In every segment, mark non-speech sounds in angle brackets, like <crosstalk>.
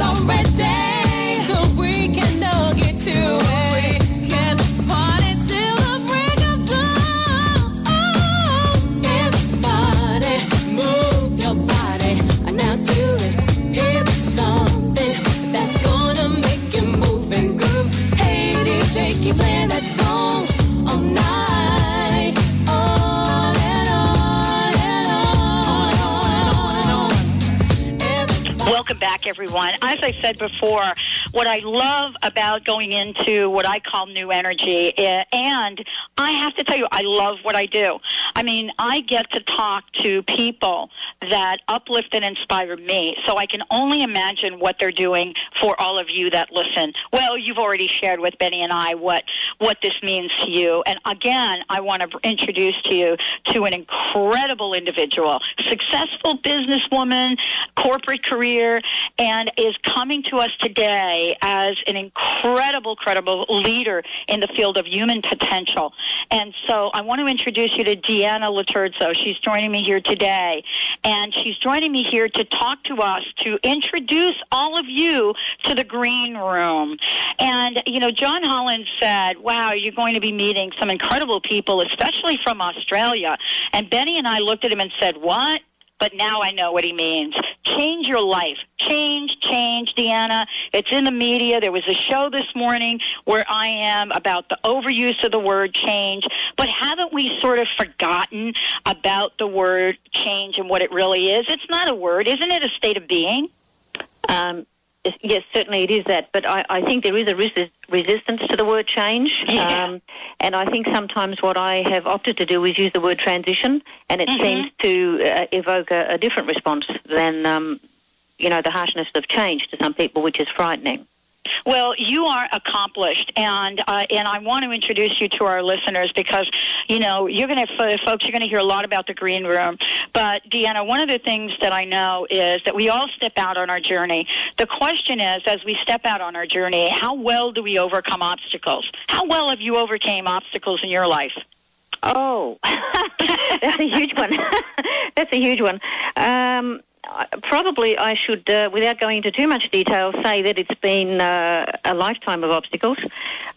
already. So we can Welcome back, everyone. As I said before, what I love about going into what I call new energy, eh, and I have to tell you, I love what I do. I mean, I get to talk to people that uplift and inspire me, so I can only imagine what they're doing for all of you that listen. Well, you've already shared with Benny and I what what this means to you, and again, I want to introduce to you to an incredible individual, successful businesswoman, corporate career, and is coming to us today as an incredible, credible leader in the field of human potential. And so I want to introduce you to Deanna Laturzo. She's joining me here today, and she's joining me here to talk to us, to introduce all of you to the green room. And, you know, John Holland said, wow, you're going to be meeting some incredible people, especially from Australia. And Benny and I looked at him and said, what? But now I know what he means. Change your life. Change, change, Deanna. It's in the media. There was a show this morning where I am about the overuse of the word change, but haven't we sort of forgotten about the word change and what it really is? It's not a word. Isn't it a state of being? Um, yes- certainly it is that, but I, I think there is a resi- resistance to the word change. <laughs> Yeah. Um, and I think sometimes what I have opted to do is use the word transition, and it Mhm. seems to uh, evoke a, a different response than, um, you know, the harshness of change to some people, which is frightening. Well, you are accomplished, and uh, and I want to introduce you to our listeners because you know you're going to folks you're going to hear a lot about the green room. But Deanna, one of the things that I know is that we all step out on our journey. The question is, as we step out on our journey, how well do we overcome obstacles? How well have you overcame obstacles in your life? Oh, <laughs> that's a huge one. <laughs> that's a huge one. Um, probably I should, uh, without going into too much detail, say that it's been uh, a lifetime of obstacles.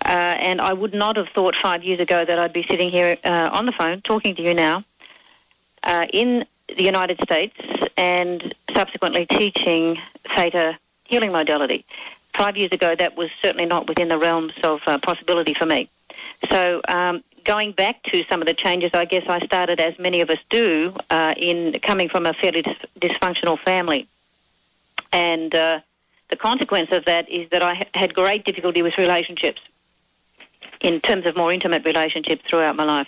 Uh, and I would not have thought five years ago that I'd be sitting here uh, on the phone talking to you now uh, in the United States and subsequently teaching Theta healing modality. Five years ago, that was certainly not within the realms of possibility for me. So, um, going back to some of the changes, I guess I started, as many of us do, uh, in coming from a fairly dis- dysfunctional family. And uh, the consequence of that is that I ha- had great difficulty with relationships in terms of more intimate relationships throughout my life.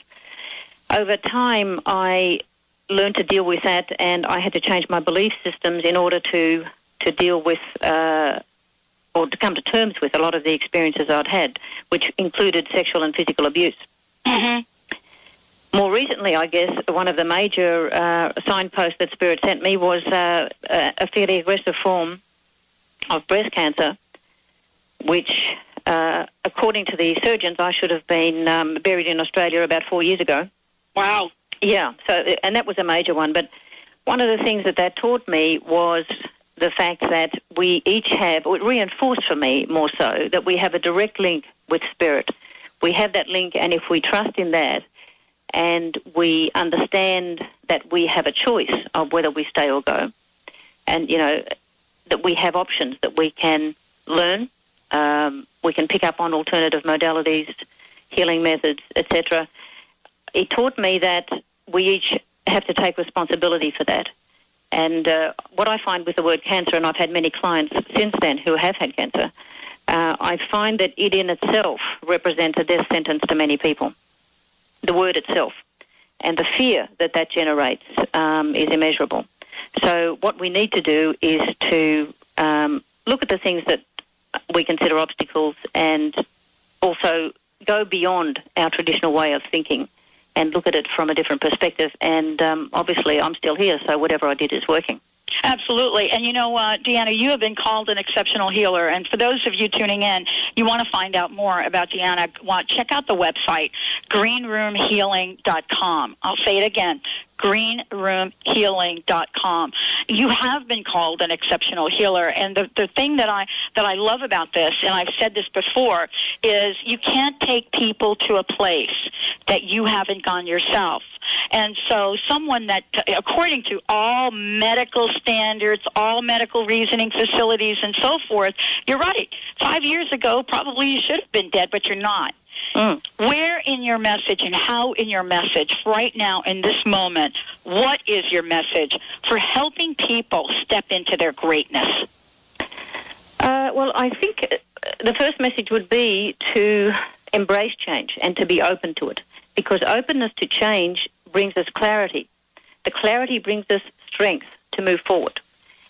Over time, I learned to deal with that, and I had to change my belief systems in order to to deal with uh, or to come to terms with a lot of the experiences I'd had, which included sexual and physical abuse. Mm-hmm. More recently, I guess, one of the major uh, signposts that Spirit sent me was uh, a a fairly aggressive form of breast cancer, which, uh, according to the surgeons, I should have been um, buried in Australia about four years ago. Wow. Yeah, so and that was a major one. But one of the things that that taught me was the fact that we each have, or it reinforced for me more so, that we have a direct link with spirit. We have that link, and if we trust in that, and we understand that we have a choice of whether we stay or go, and you know that we have options that we can learn, um, we can pick up on alternative modalities, healing methods, etc. It taught me that we each have to take responsibility for that. And uh, what I find with the word cancer, and I've had many clients since then who have had cancer, uh, I find that it in itself represents a death sentence to many people. The word itself. And the fear that that generates um, is immeasurable. So what we need to do is to um, look at the things that we consider obstacles and also go beyond our traditional way of thinking and look at it from a different perspective. And um, obviously, I'm still here, so whatever I did is working. Absolutely. And you know, uh, Deanna, you have been called an exceptional healer. And for those of you tuning in, you want to find out more about Deanna, check out the website, greenroomhealing.com. I'll say it again, greenroomhealing.com. You have been called an exceptional healer and the, the thing that I that I love about this and I've said this before is you can't take people to a place that you haven't gone yourself. And so someone that according to all medical standards, all medical reasoning facilities and so forth, you're right. 5 years ago probably you should have been dead but you're not. Mm. Where in your message and how in your message right now in this moment, what is your message for helping people step into their greatness? Uh, well, I think uh, the first message would be to embrace change and to be open to it because openness to change brings us clarity. The clarity brings us strength to move forward.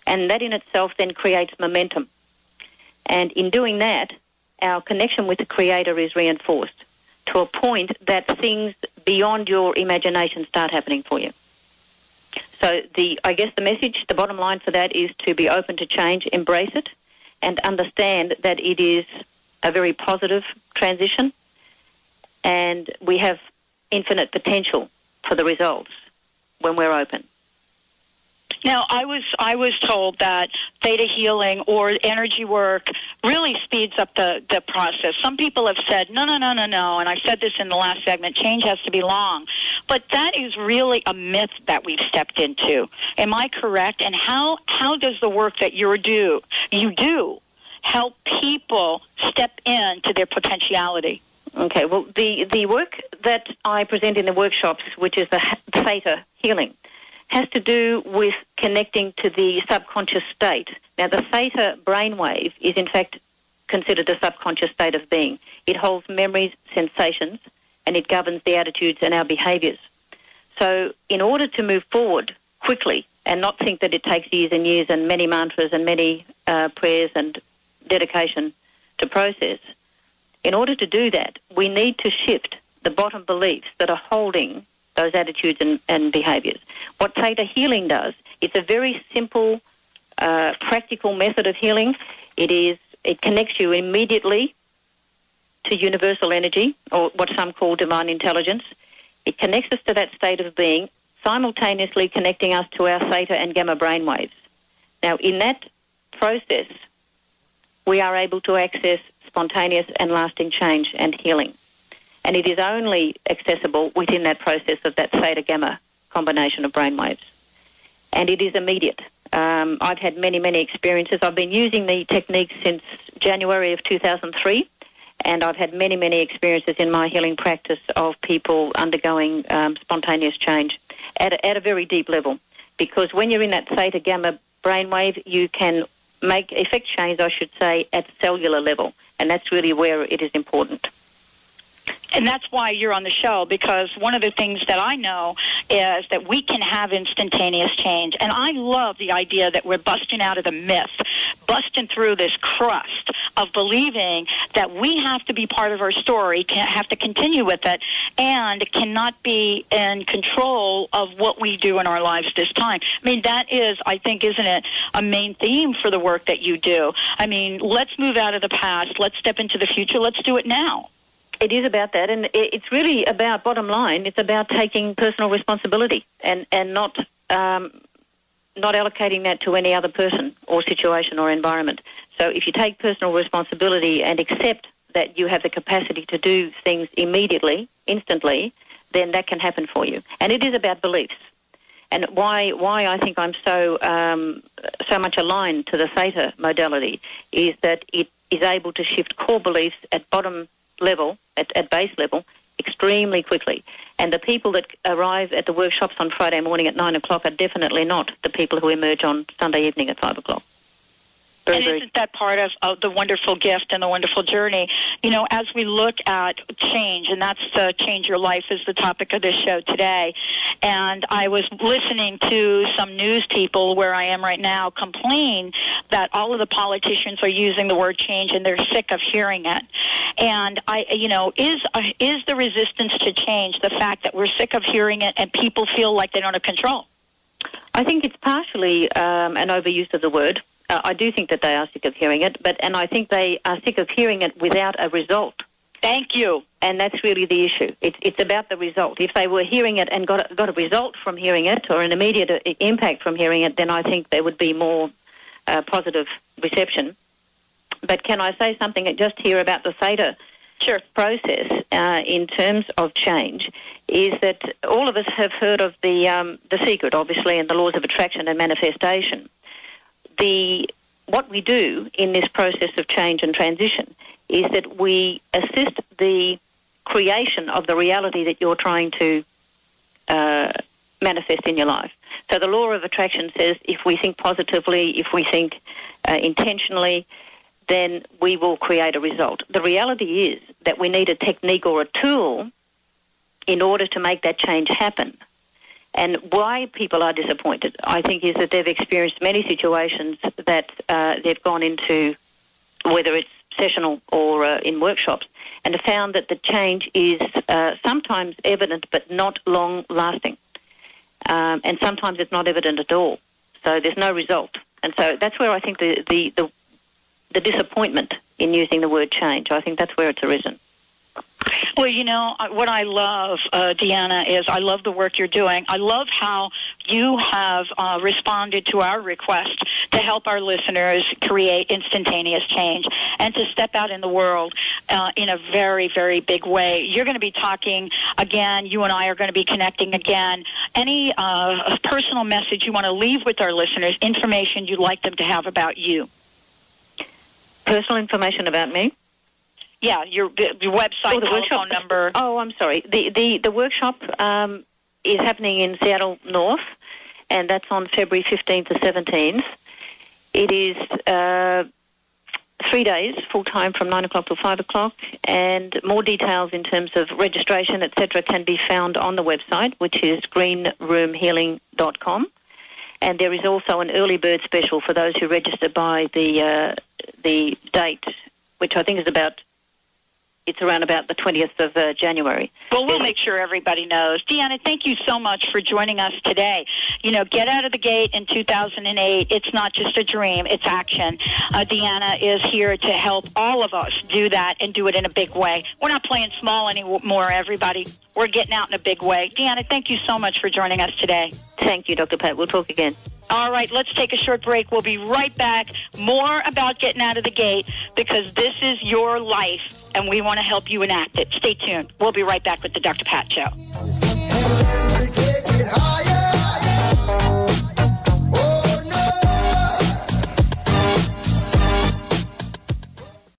And that in itself then creates momentum. And in doing that, our connection with the Creator is reinforced to a point that things beyond your imagination start happening for you. So the, I guess the message, the bottom line for that is to be open to change, embrace it, and understand that it is a very positive transition, and we have infinite potential for the results when we're open. Now, I was I was told that theta healing or energy work really speeds up the the process. Some people have said no, no, no, no, no, and I said this in the last segment. Change has to be long, but that is really a myth that we've stepped into. Am I correct? And how how does the work that you do you do help people step into their potentiality? Okay, well, the, the work that I present in the workshops, which is the theta healing, has to do with connecting to the subconscious state. Now, the theta brainwave is in fact considered a subconscious state of being. It holds memories, sensations, and it governs the attitudes and our behaviours. So, in order to move forward quickly and not think that it takes years and years and many mantras and many uh, prayers and dedication to process, in order to do that, we need to shift the bottom beliefs that are holding those attitudes and, and behaviours. What Theta Healing does, it's a very simple, uh, practical method of healing. It is it connects you immediately to universal energy, or what some call divine intelligence. It connects us to that state of being, simultaneously connecting us to our theta and gamma brainwaves. Now, in that process, we are able to access spontaneous and lasting change and healing. And it is only accessible within that process of that theta gamma combination of brainwaves. And it is immediate. Um, I've had many, many experiences. I've been using the technique since January of 2003, and I've had many, many experiences in my healing practice of people undergoing um, spontaneous change at a, at a very deep level. Because when you're in that theta gamma brainwave, you can make effect change, I should say, at cellular level, and that's really where it is important and that's why you're on the show because one of the things that I know is that we can have instantaneous change. And I love the idea that we're busting out of the myth, busting through this crust of believing that we have to be part of our story, have to continue with it, and cannot be in control of what we do in our lives this time. I mean, that is, I think, isn't it, a main theme for the work that you do? I mean, let's move out of the past. Let's step into the future. Let's do it now. It is about that, and it's really about bottom line. It's about taking personal responsibility and and not um, not allocating that to any other person or situation or environment. So if you take personal responsibility and accept that you have the capacity to do things immediately, instantly, then that can happen for you. And it is about beliefs. And why why I think I'm so um, so much aligned to the theta modality is that it is able to shift core beliefs at bottom level, at, at base level, extremely quickly. And the people that arrive at the workshops on Friday morning at 9 o'clock are definitely not the people who emerge on Sunday evening at 5 o'clock. Very, and isn't that part of, of the wonderful gift and the wonderful journey? You know, as we look at change, and that's the change your life is the topic of this show today. And I was listening to some news people where I am right now complain that all of the politicians are using the word change and they're sick of hearing it. And I, you know, is uh, is the resistance to change the fact that we're sick of hearing it and people feel like they don't have control? I think it's partially um, an overuse of the word. Uh, I do think that they are sick of hearing it, but and I think they are sick of hearing it without a result. Thank you. And that's really the issue. It's, it's about the result. If they were hearing it and got a, got a result from hearing it or an immediate uh, impact from hearing it, then I think there would be more uh, positive reception. But can I say something just here about the theta Sure. process uh, in terms of change? Is that all of us have heard of the um, the secret, obviously, and the laws of attraction and manifestation. The what we do in this process of change and transition is that we assist the creation of the reality that you're trying to uh, manifest in your life. So the law of attraction says if we think positively, if we think uh, intentionally, then we will create a result. The reality is that we need a technique or a tool in order to make that change happen. And why people are disappointed, I think, is that they've experienced many situations that uh, they've gone into, whether it's sessional or uh, in workshops, and have found that the change is uh, sometimes evident but not long lasting. Um, and sometimes it's not evident at all. So there's no result. And so that's where I think the, the, the, the disappointment in using the word change, I think that's where it's arisen. Well, you know, what I love, uh, Deanna, is I love the work you're doing. I love how you have uh, responded to our request to help our listeners create instantaneous change and to step out in the world uh, in a very, very big way. You're going to be talking again. You and I are going to be connecting again. Any uh, personal message you want to leave with our listeners, information you'd like them to have about you? Personal information about me? Yeah, your, your website, Oh, the telephone workshop. number. Oh, I'm sorry. The the the workshop um, is happening in Seattle North, and that's on February 15th to 17th. It is uh, three days, full time from nine o'clock to five o'clock, and more details in terms of registration, etc., can be found on the website, which is greenroomhealing.com. And there is also an early bird special for those who register by the uh, the date, which I think is about it's around about the 20th of uh, January. Well, we'll make sure everybody knows. Deanna, thank you so much for joining us today. You know, get out of the gate in 2008. It's not just a dream, it's action. Uh, Deanna is here to help all of us do that and do it in a big way. We're not playing small anymore, everybody. We're getting out in a big way. Deanna, thank you so much for joining us today. Thank you, Dr. Pat. We'll talk again. All right, let's take a short break. We'll be right back. More about getting out of the gate because this is your life and we want to help you enact it. Stay tuned. We'll be right back with the Dr. Pat Show.